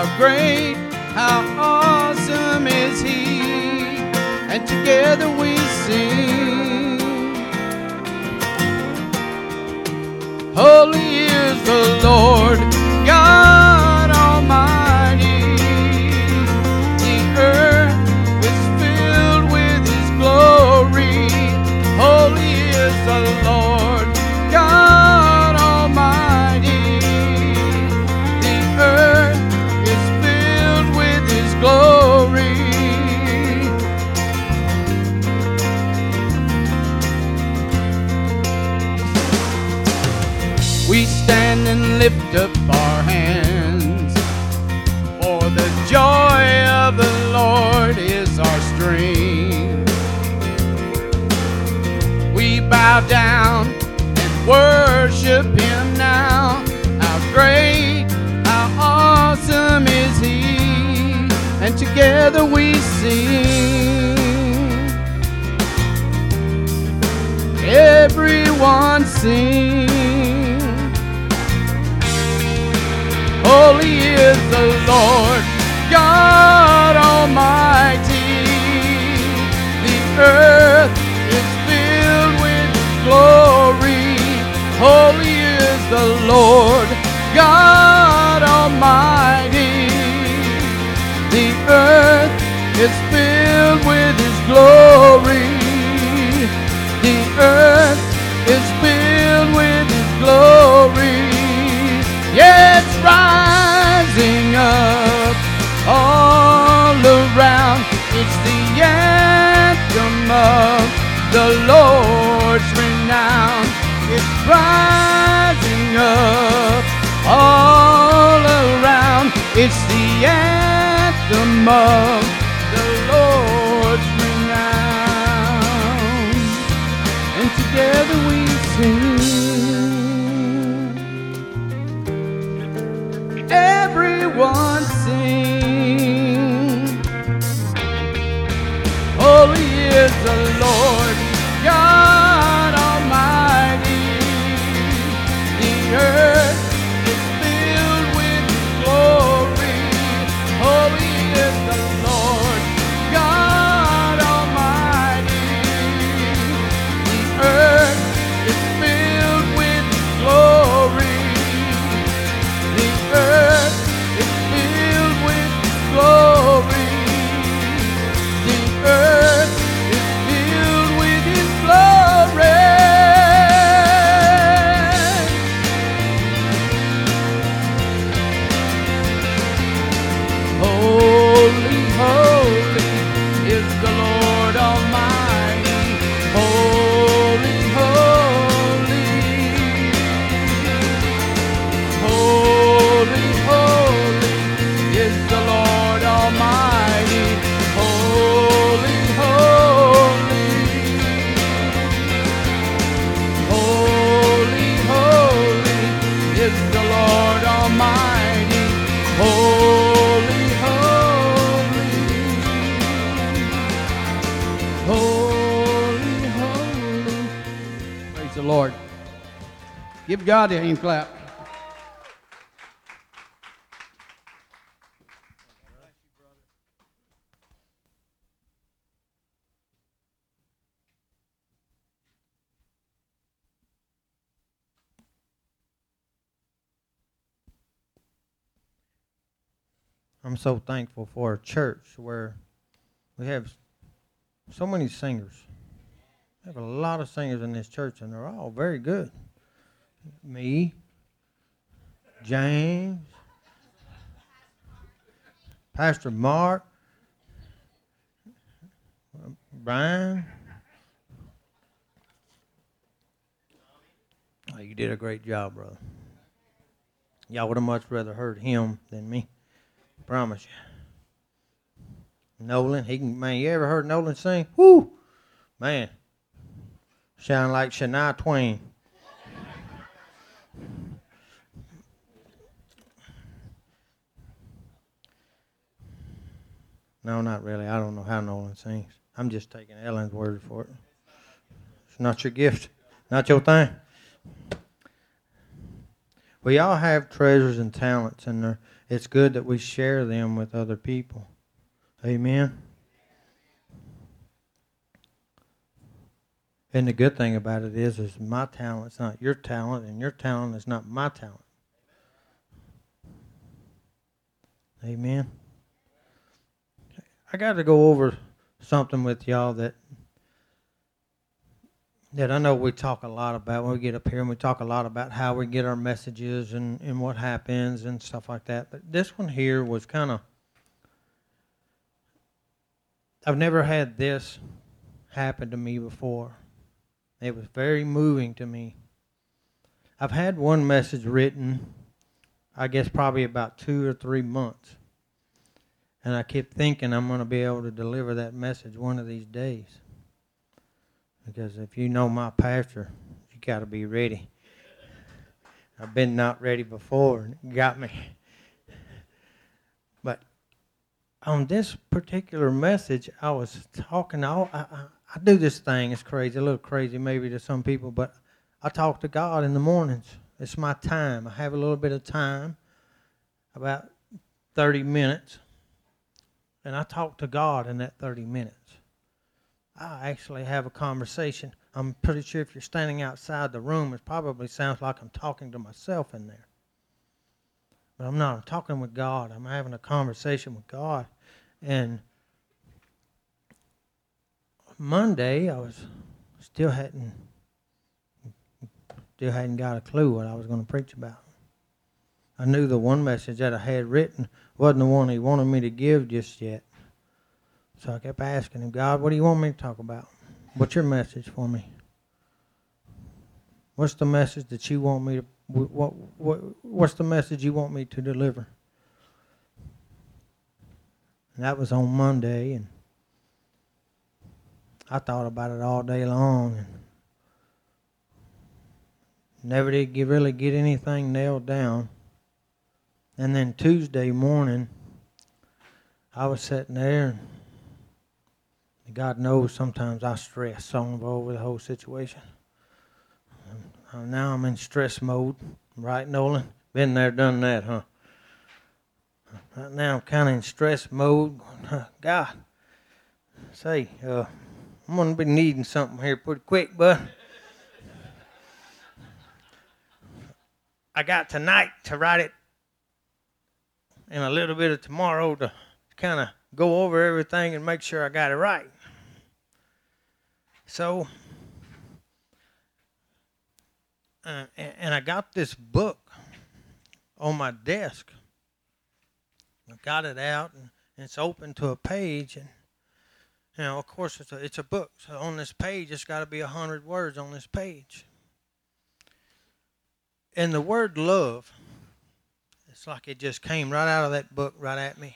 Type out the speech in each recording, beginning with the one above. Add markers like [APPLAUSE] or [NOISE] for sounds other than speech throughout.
How great, how awesome is He. And together we sing. Holy is the Lord. dolor. wisdom of the Lord's renown. And together we sing. Everyone sing. Holy is the Lord. I'm so thankful for a church where we have so many singers. We have a lot of singers in this church, and they're all very good me, James, Pastor Mark, Brian. Oh, you did a great job, brother. Y'all would have much rather heard him than me. I promise you. Nolan, he can man, you ever heard Nolan sing? Whoo! Man. Sound like Shania Twain. No, not really. I don't know how Nolan sings. I'm just taking Ellen's word for it. It's not your gift, not your thing. We all have treasures and talents, and it's good that we share them with other people. Amen. And the good thing about it is, is my talent's not your talent, and your talent is not my talent. Amen. I got to go over something with y'all that that I know we talk a lot about when we get up here, and we talk a lot about how we get our messages and, and what happens and stuff like that. But this one here was kind of, I've never had this happen to me before. It was very moving to me. I've had one message written, I guess probably about two or three months. And I kept thinking I'm going to be able to deliver that message one of these days. Because if you know my pastor, you got to be ready. I've been not ready before, and it got me. But on this particular message, I was talking. I, I, I do this thing. It's crazy, a little crazy maybe to some people, but I talk to God in the mornings. It's my time. I have a little bit of time, about 30 minutes, and I talk to God in that 30 minutes. I actually have a conversation. I'm pretty sure if you're standing outside the room, it probably sounds like I'm talking to myself in there. But I'm not. I'm talking with God. I'm having a conversation with God. And Monday, I was still hadn't still hadn't got a clue what I was going to preach about. I knew the one message that I had written wasn't the one he wanted me to give just yet. So I kept asking him, God, what do you want me to talk about? What's your message for me? What's the message that you want me to what what what's the message you want me to deliver? And that was on Monday and I thought about it all day long and never did really get anything nailed down. And then Tuesday morning I was sitting there and God knows sometimes I stress over the whole situation. now I'm in stress mode, right, Nolan? Been there, done that, huh? Right now I'm kind of in stress mode. God, say, uh, I'm gonna be needing something here pretty quick, bud. I got tonight to write it, and a little bit of tomorrow to kind of go over everything and make sure I got it right. So, uh, and, and I got this book on my desk. I got it out, and, and it's open to a page, and you know, of course, it's a it's a book. So on this page, it's got to be a hundred words on this page. And the word love, it's like it just came right out of that book, right at me.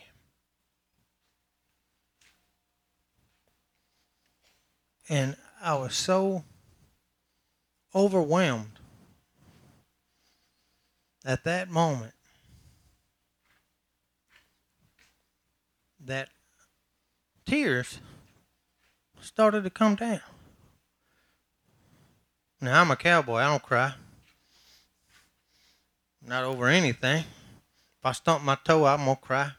And I was so overwhelmed at that moment that tears started to come down. Now, I'm a cowboy. I don't cry. Not over anything. If I stump my toe, I'm going to cry.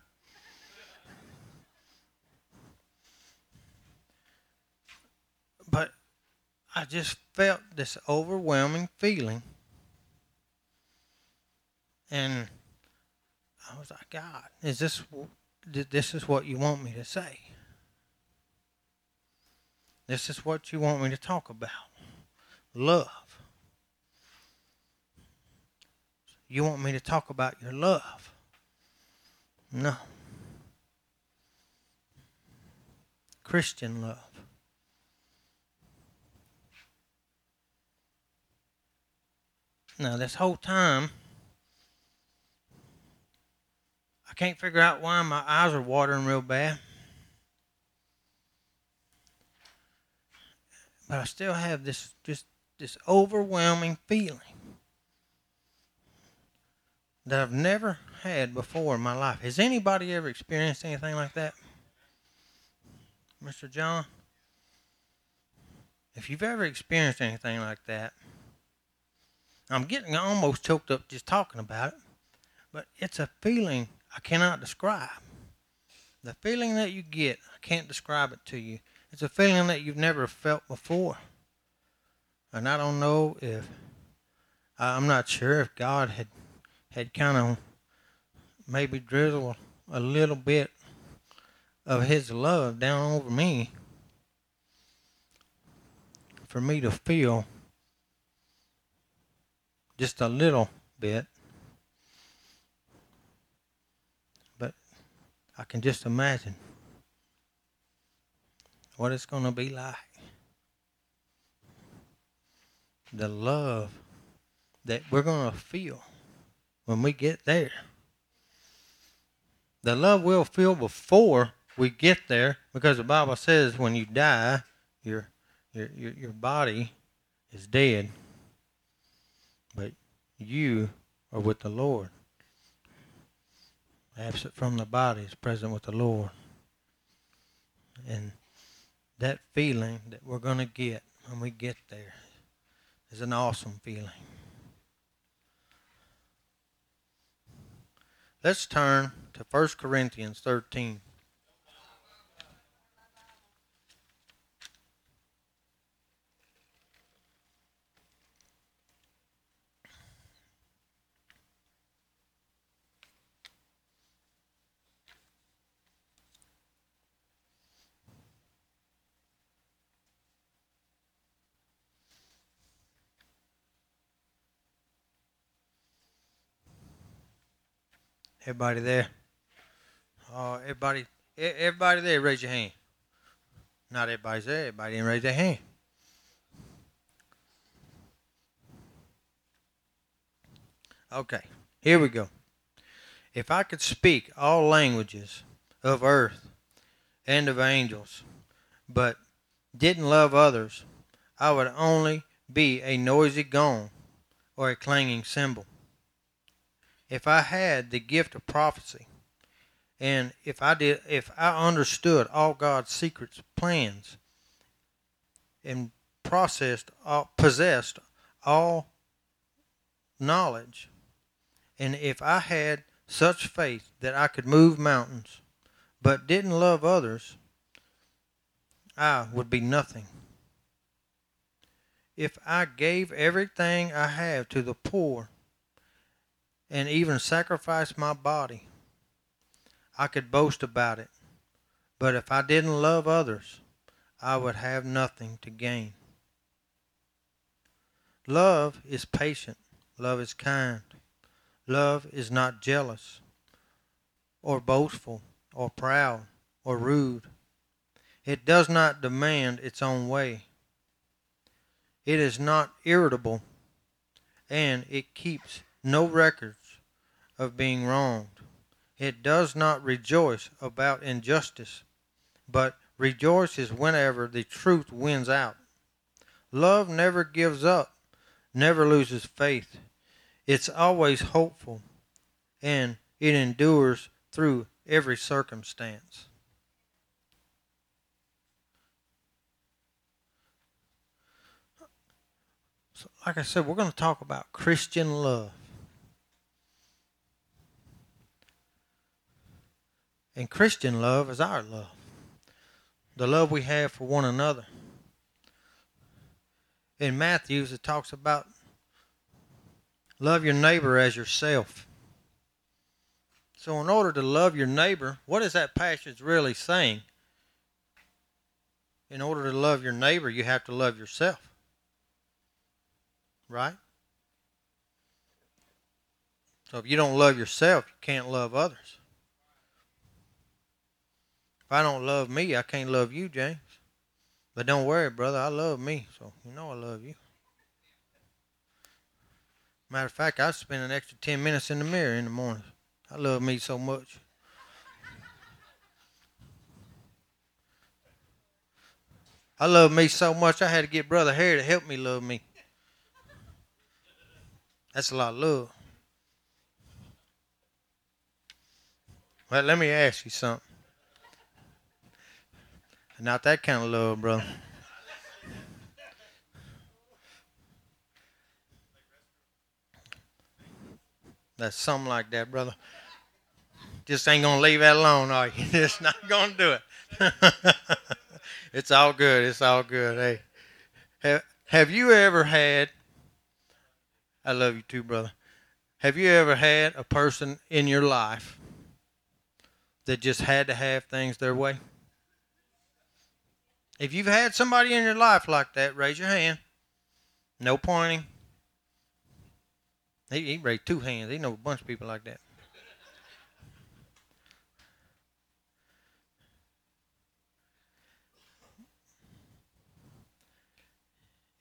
But I just felt this overwhelming feeling. And I was like, God, is this this is what you want me to say? This is what you want me to talk about. Love. You want me to talk about your love? No. Christian love. Now, this whole time, I can't figure out why my eyes are watering real bad. But I still have this just this overwhelming feeling that I've never had before in my life. Has anybody ever experienced anything like that? Mr. John? If you've ever experienced anything like that, I'm getting almost choked up just talking about it, but it's a feeling I cannot describe. The feeling that you get, I can't describe it to you. It's a feeling that you've never felt before. And I don't know if, I'm not sure if God had, had kind of maybe drizzle a little bit of His love down over me for me to feel just a little bit. But I can just imagine what it's going to be like. The love that we're going to feel when we get there. The love we'll feel before we get there because the Bible says when you die, your, your, your, your body is dead but you are with the Lord. Absent from the body is present with the Lord. And that feeling that we're going to get when we get there is an awesome feeling. Let's turn to 1 Corinthians 13. Everybody there? Oh, everybody, everybody there, raise your hand. Not everybody's there. Everybody didn't raise their hand. Okay, here we go. If I could speak all languages of earth and of angels, but didn't love others, I would only be a noisy gong or a clanging cymbal if I had the gift of prophecy, and if I did, if I understood all God's secrets, plans, and processed, all, possessed all knowledge, and if I had such faith that I could move mountains, but didn't love others, I would be nothing. If I gave everything I have to the poor and even sacrifice my body, I could boast about it. But if I didn't love others, I would have nothing to gain. Love is patient. Love is kind. Love is not jealous or boastful or proud or rude. It does not demand its own way. It is not irritable and it keeps no records of being wronged. It does not rejoice about injustice, but rejoices whenever the truth wins out. Love never gives up, never loses faith. It's always hopeful, and it endures through every circumstance. So, like I said, we're going to talk about Christian love. And Christian love is our love, the love we have for one another. In Matthew's, it talks about love your neighbor as yourself. So, in order to love your neighbor, what is that passage really saying? In order to love your neighbor, you have to love yourself. Right? So, if you don't love yourself, you can't love others. If I don't love me, I can't love you, James. But don't worry, brother, I love me, so you know I love you. Matter of fact, I spend an extra 10 minutes in the mirror in the morning. I love me so much. I love me so much, I had to get Brother Harry to help me love me. That's a lot of love. Well, let me ask you something. Not that kind of love, bro. That's something like that, brother. Just ain't gonna leave that alone, are you? [LAUGHS] Just not gonna do it. [LAUGHS] it's all good. It's all good. Hey, have, have you ever had? I love you too, brother. Have you ever had a person in your life that just had to have things their way? If you've had somebody in your life like that, raise your hand. No pointing. He, he raised two hands. He know a bunch of people like that.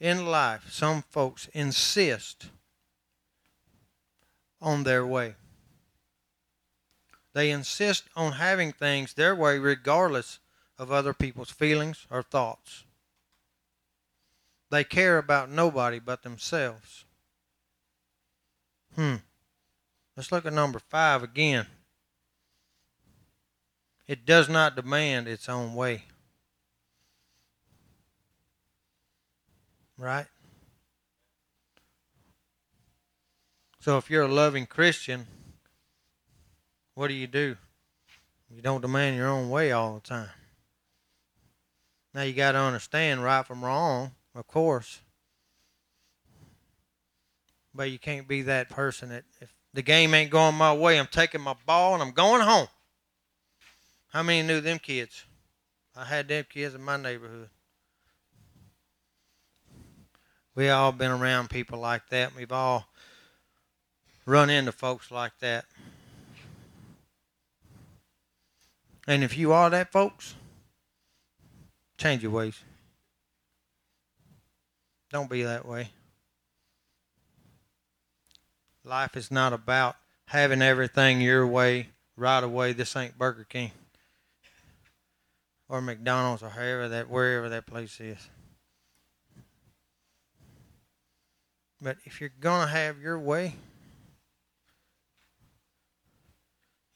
In life, some folks insist on their way. They insist on having things their way regardless of other people's feelings or thoughts. They care about nobody but themselves. Hmm. Let's look at number five again. It does not demand its own way. Right? So if you're a loving Christian, what do you do? You don't demand your own way all the time. Now you got to understand right from wrong, of course. But you can't be that person that if the game ain't going my way, I'm taking my ball and I'm going home. How many knew them kids? I had them kids in my neighborhood. We all been around people like that. We've all run into folks like that. And if you are that, folks, change your ways. Don't be that way. Life is not about having everything your way right away. This ain't Burger King or McDonald's or wherever that wherever that place is. But if you're gonna have your way,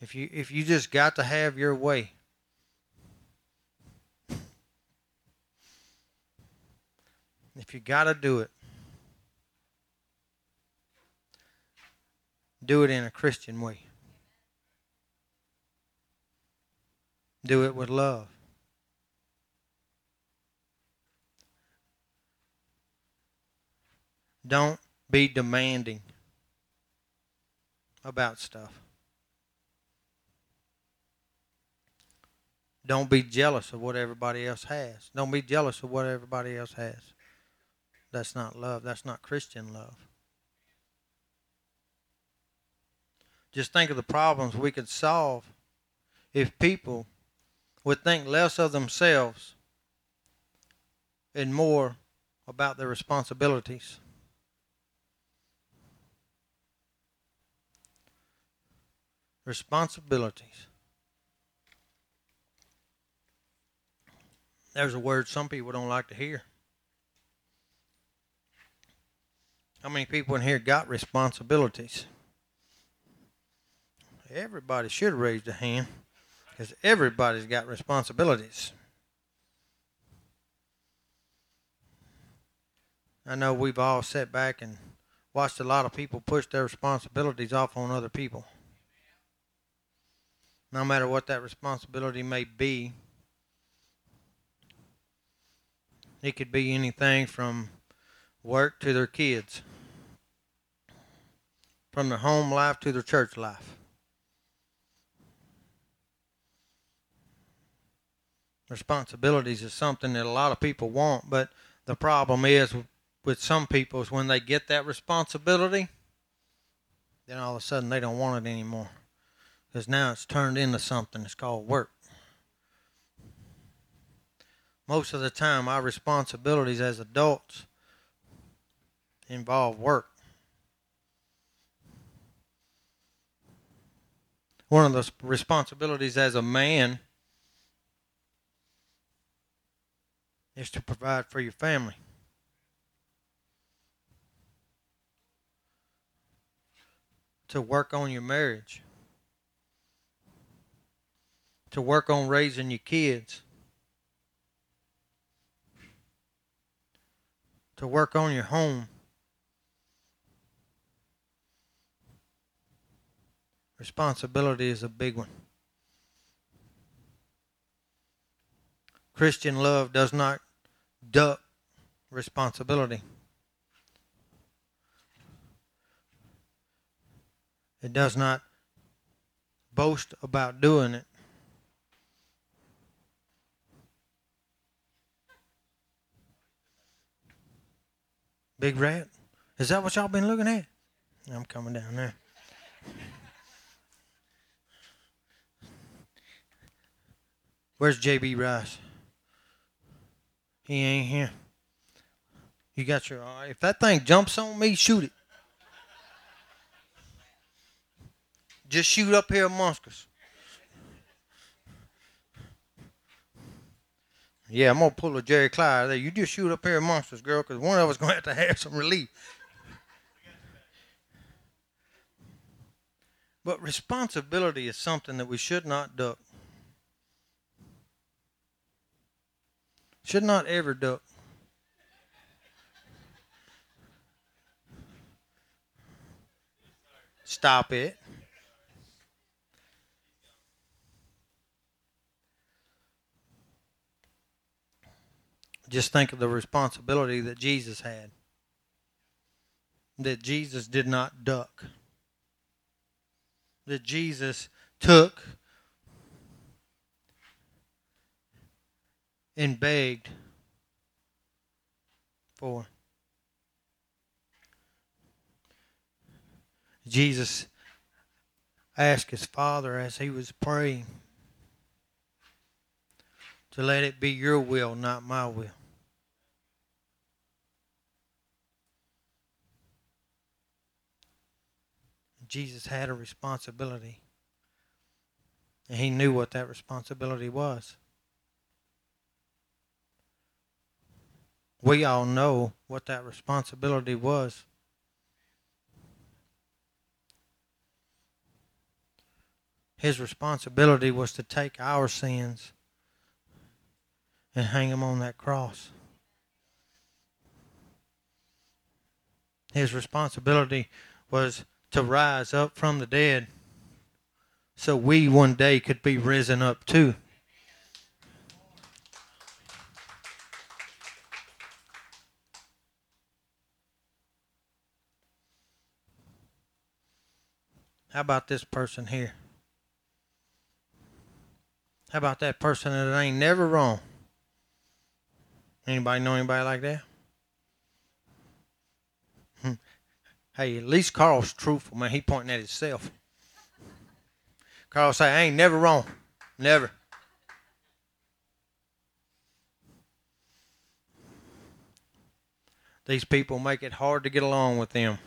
if you if you just got to have your way, if you got to do it, do it in a Christian way. Do it with love. Don't be demanding about stuff. Don't be jealous of what everybody else has. Don't be jealous of what everybody else has. That's not love. That's not Christian love. Just think of the problems we could solve if people would think less of themselves and more about their responsibilities. Responsibilities. There's a word some people don't like to hear. How many people in here got responsibilities? Everybody should raise a hand because everybody's got responsibilities. I know we've all sat back and watched a lot of people push their responsibilities off on other people. No matter what that responsibility may be, it could be anything from work to their kids, from their home life to their church life. Responsibilities is something that a lot of people want, but the problem is with some people is when they get that responsibility, then all of a sudden they don't want it anymore. Because now it's turned into something that's called work. Most of the time, our responsibilities as adults involve work. One of the responsibilities as a man is to provide for your family. To work on your marriage. To work on raising your kids. To work on your home. Responsibility is a big one. Christian love does not duck responsibility. It does not boast about doing it. Big rat? Is that what y'all been looking at? I'm coming down there. Where's JB Rice? He ain't here. You got your eye. If that thing jumps on me, shoot it. Just shoot up here amongst us. Yeah, I'm gonna pull a Jerry Clyde there. You just shoot up here amongst us, girl, because one of us gonna have to have some relief. But responsibility is something that we should not duck. Should not ever duck. Stop it. Just think of the responsibility that Jesus had. That Jesus did not duck. That Jesus took and begged for. Jesus asked his Father as he was praying to let it be your will, not my will. Jesus had a responsibility. And he knew what that responsibility was. We all know what that responsibility was. His responsibility was to take our sins and hang them on that cross. His responsibility was to rise up from the dead so we one day could be risen up too. How about this person here? How about that person that ain't never wrong? Anybody know anybody like that? Hmm. Hey, at least Carl's truthful, man. He pointing at himself. Carl say, I ain't never wrong. Never. These people make it hard to get along with them.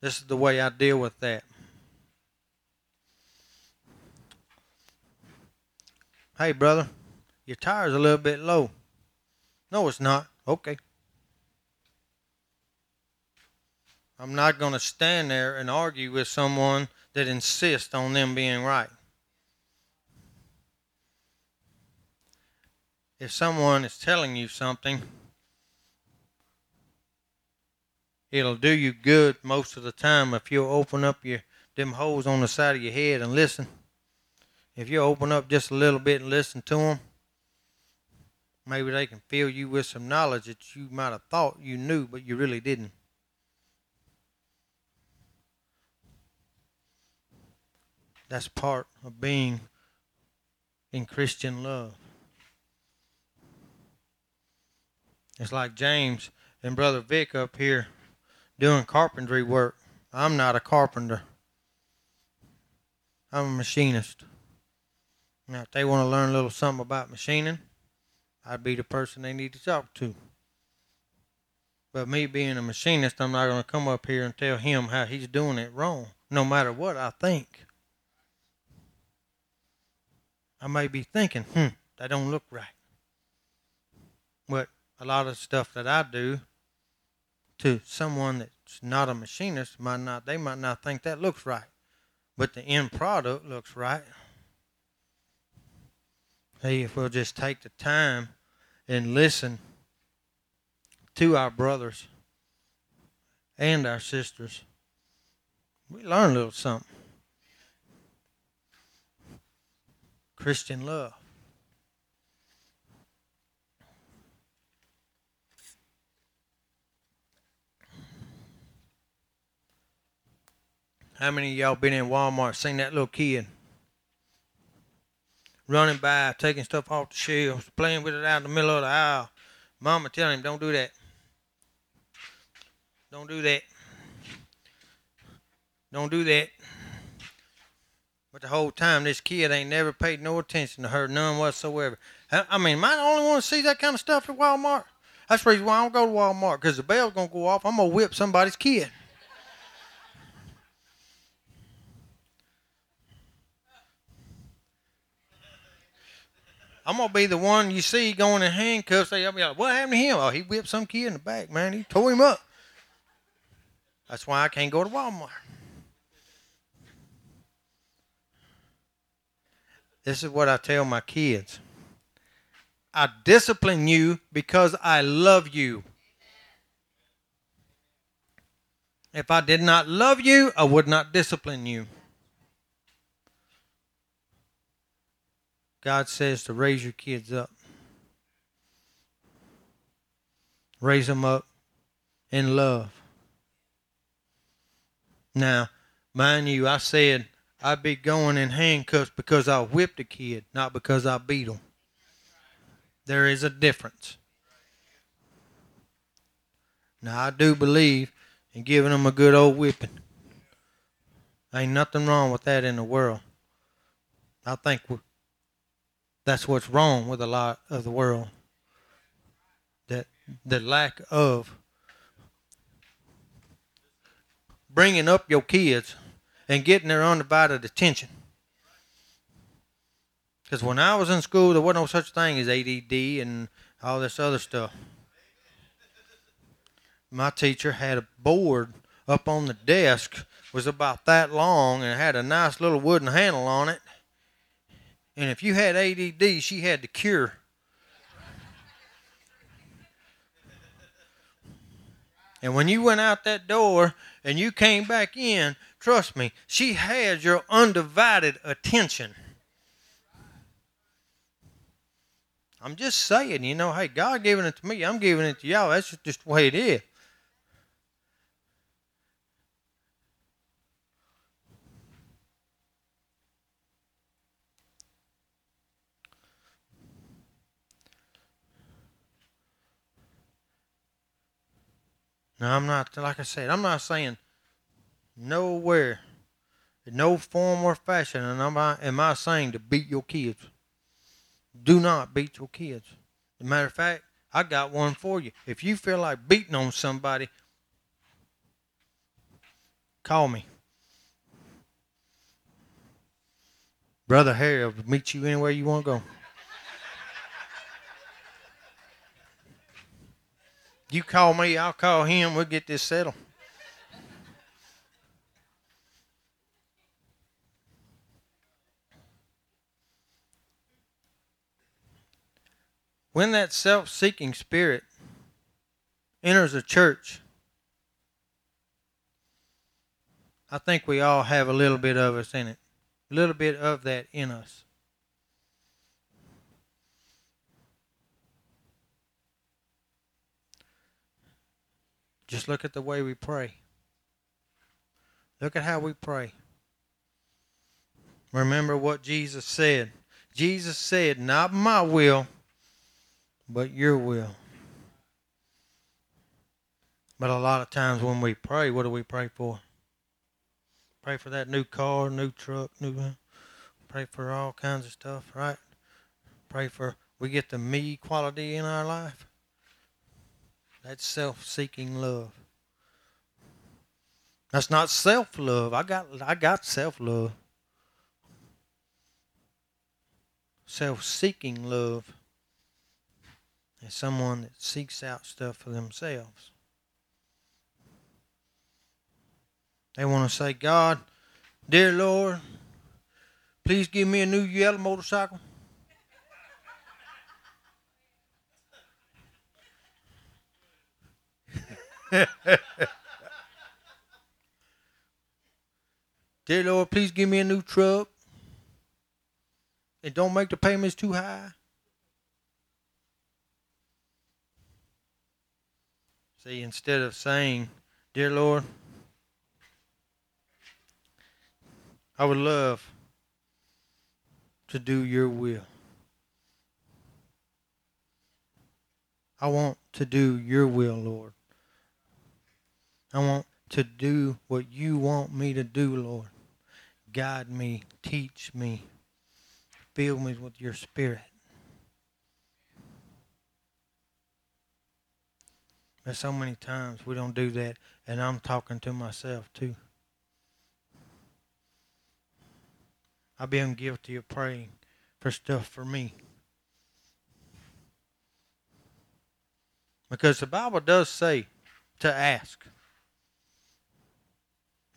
This is the way I deal with that. Hey, brother, your tire's a little bit low. No, it's not. Okay. I'm not going to stand there and argue with someone that insists on them being right. If someone is telling you something, it'll do you good most of the time if you'll open up your them holes on the side of your head and listen. If you open up just a little bit and listen to them, maybe they can fill you with some knowledge that you might have thought you knew, but you really didn't. That's part of being in Christian love. It's like James and Brother Vic up here doing carpentry work. I'm not a carpenter. I'm a machinist. Now, if they want to learn a little something about machining, I'd be the person they need to talk to. But me being a machinist, I'm not going to come up here and tell him how he's doing it wrong, no matter what I think. I may be thinking, hmm, that don't look right. But a lot of stuff that I do to someone that's not a machinist might not they might not think that looks right. But the end product looks right. Hey, if we'll just take the time and listen to our brothers and our sisters We learn a little something. Christian love. How many of y'all been in Walmart, seen that little kid running by, taking stuff off the shelves, playing with it out in the middle of the aisle? Mama telling him, don't do that. Don't do that. Don't do that. But the whole time, this kid ain't never paid no attention to her, none whatsoever. I mean, am I the only one that sees that kind of stuff at Walmart? That's the reason why I don't go to Walmart, because the bell's going to go off. I'm going to whip somebody's kid. I'm gonna be the one you see going in handcuffs. They'll be like, "What happened to him? Oh, he whipped some kid in the back, man. He tore him up." That's why I can't go to Walmart. This is what I tell my kids. I discipline you because I love you. If I did not love you, I would not discipline you. God says to raise your kids up. Raise them up in love. Now, mind you, I said I'd be going in handcuffs because I whipped a kid, not because I beat him. There is a difference. Now, I do believe in giving them a good old whipping. Ain't nothing wrong with that in the world. I think that's what's wrong with a lot of the world. That the lack of bringing up your kids and getting their undivided attention. Because when I was in school, there wasn't no such thing as ADD and all this other stuff. My teacher had a board up on the desk, was about that long, and had a nice little wooden handle on it. And if you had ADD, she had the cure. And when you went out that door and you came back in, trust me, she had your undivided attention. I'm just saying, you know, hey, God giving it to me, I'm giving it to y'all. That's just the way it is. Now, I'm not, like I said, I'm not saying nowhere, in no form or fashion, and am I, am I saying to beat your kids. Do not beat your kids. As a matter of fact, I got one for you. If you feel like beating on somebody, call me. Brother Harry will meet you anywhere you want to go. You call me, I'll call him, we'll get this settled. When that self seeking spirit enters a church, I think we all have a little bit of us in it, a little bit of that in us. Just look at the way we pray. Look at how we pray. Remember what Jesus said. Jesus said, Not my will, but your will. But a lot of times when we pray, what do we pray for? Pray for that new car, new truck, new uh, pray for all kinds of stuff, right? Pray for we get the me quality in our life. That's self seeking love. That's not self love. I got I got self love. Self seeking love is someone that seeks out stuff for themselves. They want to say, God, dear Lord, please give me a new yellow motorcycle. [LAUGHS] Dear Lord, please give me a new truck. And don't make the payments too high. See, instead of saying, Dear Lord, I would love to do your will. I want to do your will, Lord. I want to do what you want me to do, Lord. Guide me, teach me, fill me with your spirit. But so many times we don't do that, and I'm talking to myself too. I've been guilty of praying for stuff for me. Because the Bible does say to ask.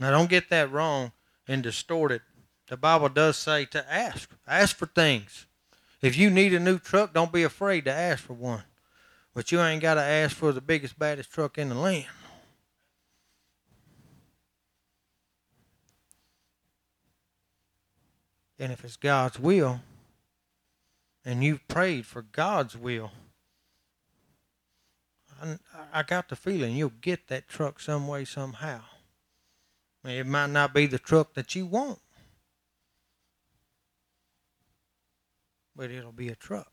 Now, don't get that wrong and distort it. The Bible does say to ask. Ask for things. If you need a new truck, don't be afraid to ask for one. But you ain't got to ask for the biggest, baddest truck in the land. And if it's God's will, and you've prayed for God's will, I, I got the feeling you'll get that truck some way, somehow. It might not be the truck that you want, but it'll be a truck.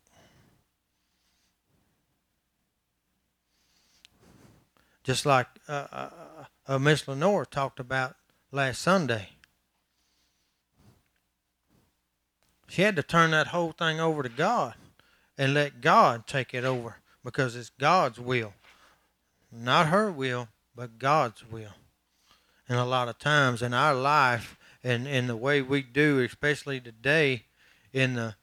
Just like uh, uh, uh, Miss Lenore talked about last Sunday. She had to turn that whole thing over to God and let God take it over because it's God's will. Not her will, but God's will. And a lot of times in our life and in the way we do, especially today in the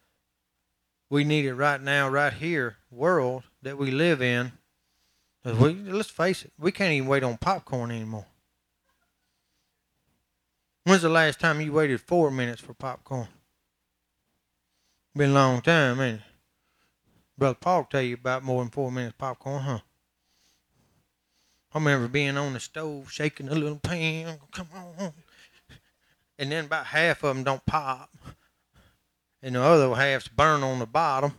we need it right now, right here world that we live in. We, let's face it, we can't even wait on popcorn anymore. When's the last time you waited four minutes for popcorn? Been a long time, ain't it? Brother Paul tell you about more than four minutes popcorn, huh? I remember being on the stove, shaking the little pan. Come on. And then about half of them don't pop. And the other half's burn on the bottom.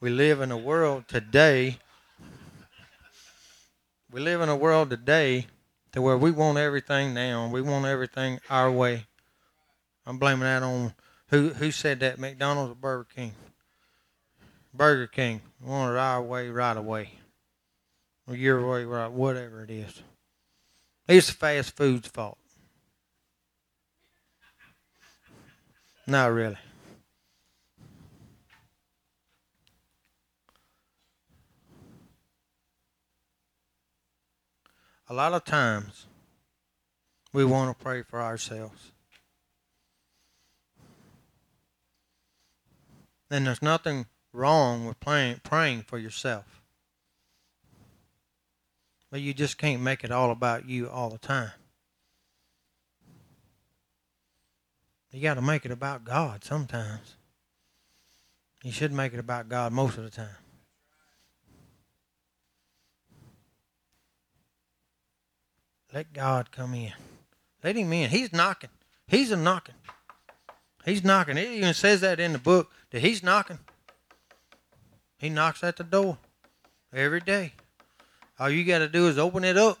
We live in a world today. We live in a world today to where we want everything now. We want everything our way. I'm blaming that on who who said that? McDonald's or Burger King? Burger King. We want it our way, right away or your way, right, whatever it is. It's fast food's fault. Not really. A lot of times we want to pray for ourselves. And there's nothing wrong with praying, praying for yourself. But you just can't make it all about you all the time. You got to make it about God sometimes. You should make it about God most of the time. Let God come in. Let him in. He's knocking. He's a knocking. He's knocking. It even says that in the book that he's knocking. He knocks at the door every day. All you got to do is open it up.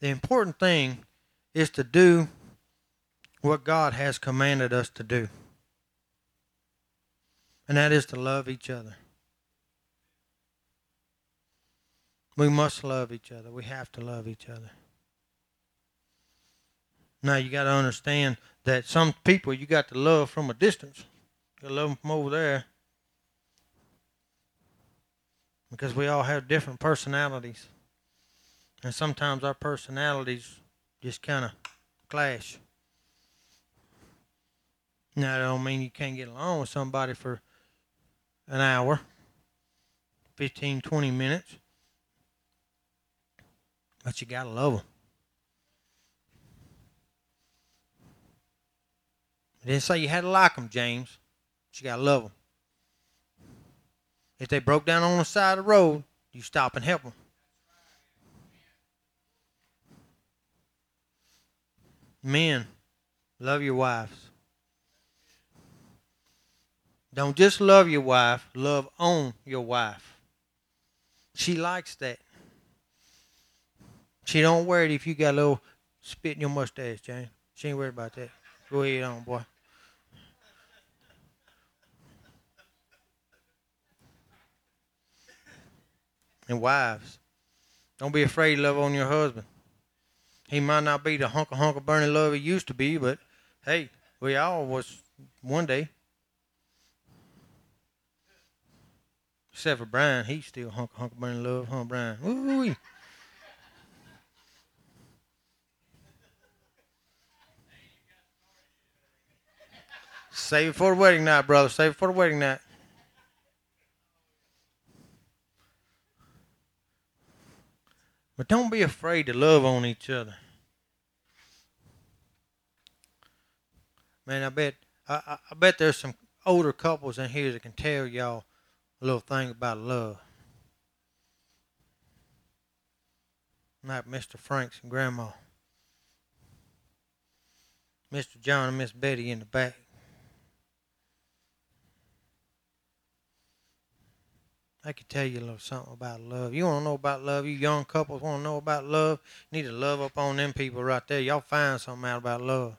The important thing is to do what God has commanded us to do. And that is to love each other. We must love each other. We have to love each other. Now you got to understand that some people you got to love from a distance. You love them from over there. Because we all have different personalities. And sometimes our personalities just kind of clash. Now, that don't mean you can't get along with somebody for an hour, 15, 20 minutes. But you got to love them. Didn't say you had to like them, James. But you got to love them. If they broke down on the side of the road, you stop and help them. Men, love your wives. Don't just love your wife, love on your wife. She likes that. She don't worry if you got a little spit in your mustache, James. She ain't worried about that. Go ahead on, boy. And wives, don't be afraid to love on your husband. He might not be the hunk of hunk of burning love he used to be, but hey, we all was one day. Except for Brian, he's still hunk of hunk of burning love, huh, Brian? Ooh. Save it for the wedding night, brother. Save it for the wedding night. But don't be afraid to love on each other. Man, I bet I, I, bet there's some older couples in here that can tell y'all a little thing about love. Like Mr. Franks and Grandma. Mr. John and Miss Betty in the back. I could tell you a little something about love. You want to know about love? You young couples want to know about love? You need to love up on them people right there. Y'all find something out about love.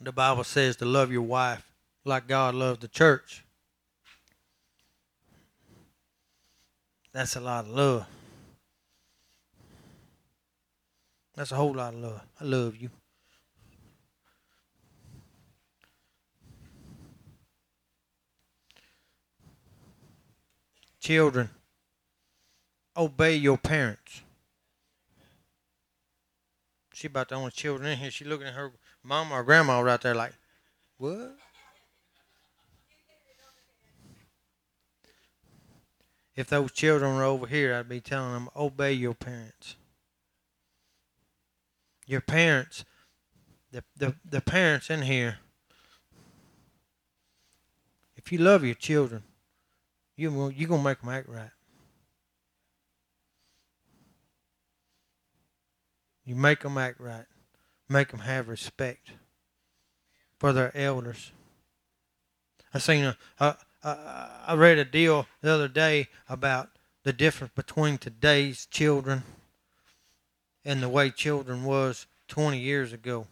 The Bible says to love your wife like God loves the church. That's a lot of love. That's a whole lot of love. I love you. Children, obey your parents. She about the only children in here. She looking at her mama or grandma right there like, what? If those children were over here, I'd be telling them, obey your parents your parents, the, the, the parents in here, if you love your children, you, you're to make them act right. You make them act right. Make them have respect for their elders. I seen a, a, a, I read a deal the other day about the difference between today's children and the way children was 20 years ago.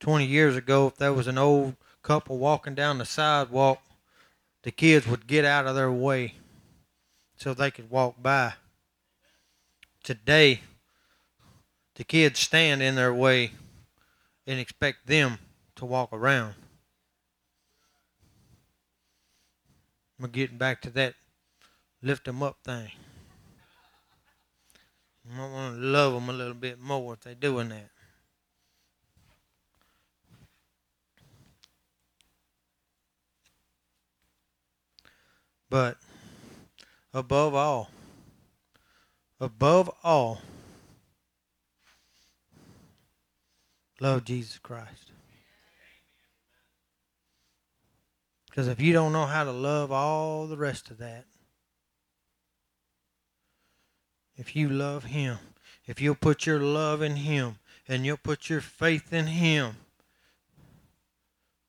20 years ago, if there was an old couple walking down the sidewalk, the kids would get out of their way so they could walk by. Today, the kids stand in their way and expect them to walk around. We're getting back to that lift them up thing. I want to love them a little bit more if they're doing that. But above all, above all, love Jesus Christ. Because if you don't know how to love all the rest of that, if you love Him, if you'll put your love in Him and you'll put your faith in Him,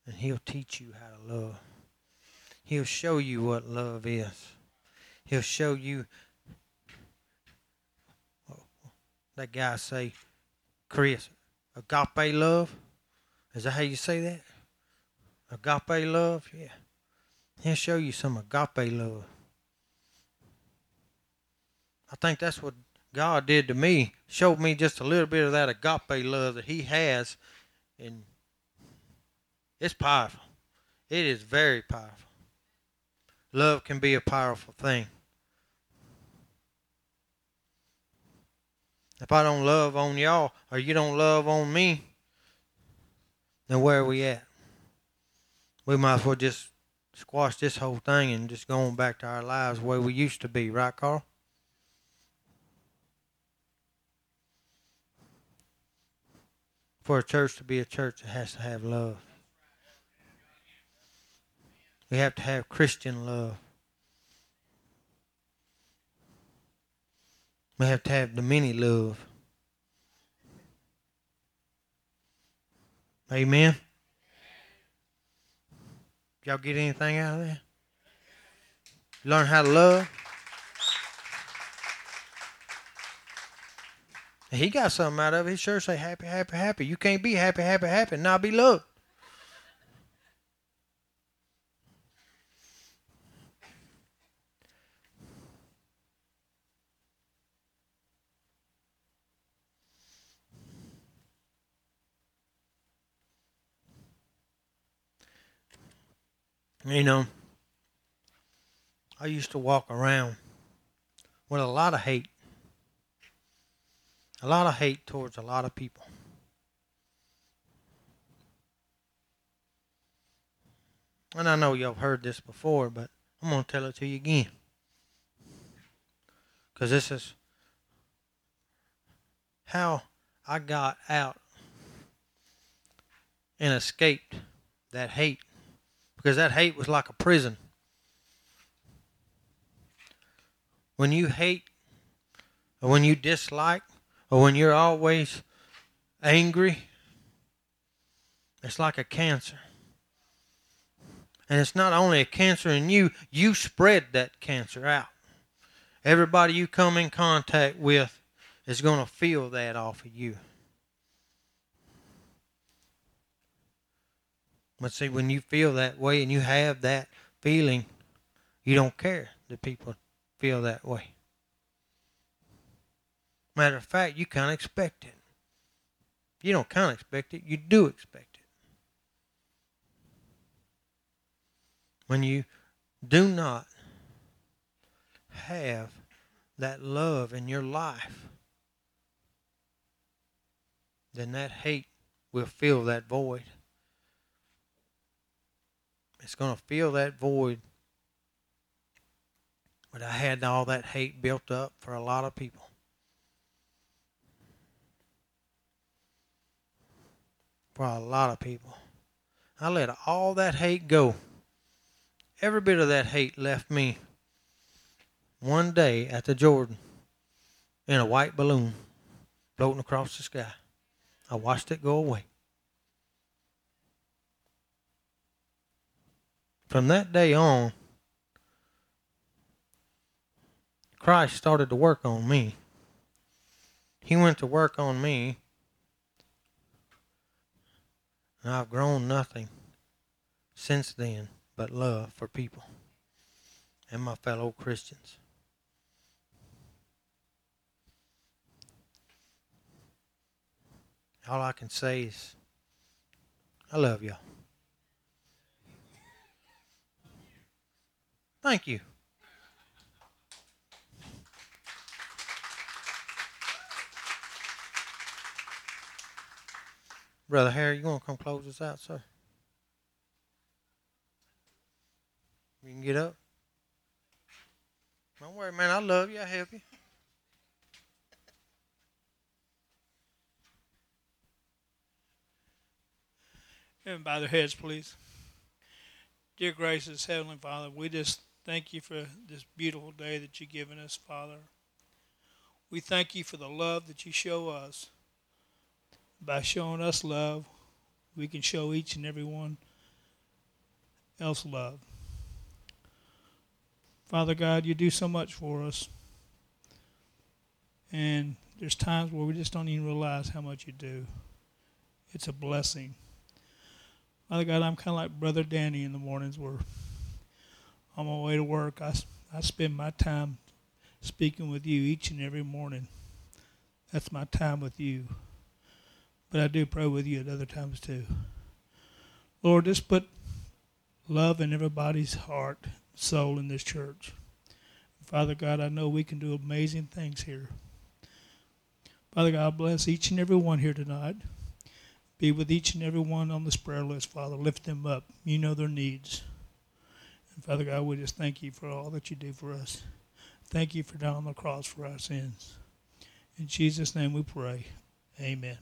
and He'll teach you how to love. He'll show you what love is. He'll show you. That guy say, Chris, agape love. Is that how you say that? Agape love? Yeah. He'll show you some agape love. I think that's what God did to me. Showed me just a little bit of that agape love that He has, and it's powerful. It is very powerful. Love can be a powerful thing. If I don't love on y'all, or you don't love on me, then where are we at? We might as well just squash this whole thing and just go on back to our lives the way we used to be, right, Carl? For a church to be a church, it has to have love. We have to have Christian love. We have to have the many love. Amen. Y'all get anything out of that? Learn how to love. He got something out of it. He sure say happy, happy, happy. You can't be happy, happy, happy, not be loved. You know, I used to walk around with a lot of hate. A lot of hate towards a lot of people. And I know y'all heard this before, but I'm going to tell it to you again. Because this is how I got out and escaped that hate because that hate was like a prison. When you hate, or when you dislike, or when you're always angry, it's like a cancer. And it's not only a cancer in you, you spread that cancer out. Everybody you come in contact with is going to feel that off of you. But see, when you feel that way and you have that feeling, you don't care that people feel that way. Matter of fact, you kind of expect it. You don't kind of expect it, you do expect it. When you do not have that love in your life, then that hate will fill that void. It's going to fill that void. But I had all that hate built up for a lot of people. For a lot of people. I let all that hate go. Every bit of that hate left me one day at the Jordan in a white balloon floating across the sky. I watched it go away. From that day on, Christ started to work on me. He went to work on me, and I've grown nothing since then but love for people and my fellow Christians. All I can say is, I love y'all. Thank you. Brother Harry, you want to come close us out, sir? You can get up. Don't worry, man. I love you. I help you. And by their heads, please. Dear gracious Heavenly Father, we just thank you for this beautiful day that you've given us, Father. We thank you for the love that you show us. By showing us love, we can show each and every one else love. Father God, you do so much for us. And there's times where we just don't even realize how much you do. It's a blessing. Father God, I'm kind of like Brother Danny in the mornings where on my way to work, I, I spend my time speaking with you each and every morning. That's my time with you. But I do pray with you at other times too. Lord, just put love in everybody's heart, soul in this church. Father God, I know we can do amazing things here. Father God, bless each and every one here tonight. Be with each and every one on this prayer list, Father. Lift them up. You know their needs. And Father God, we just thank you for all that you do for us. Thank you for dying on the cross for our sins. In Jesus' name we pray. Amen.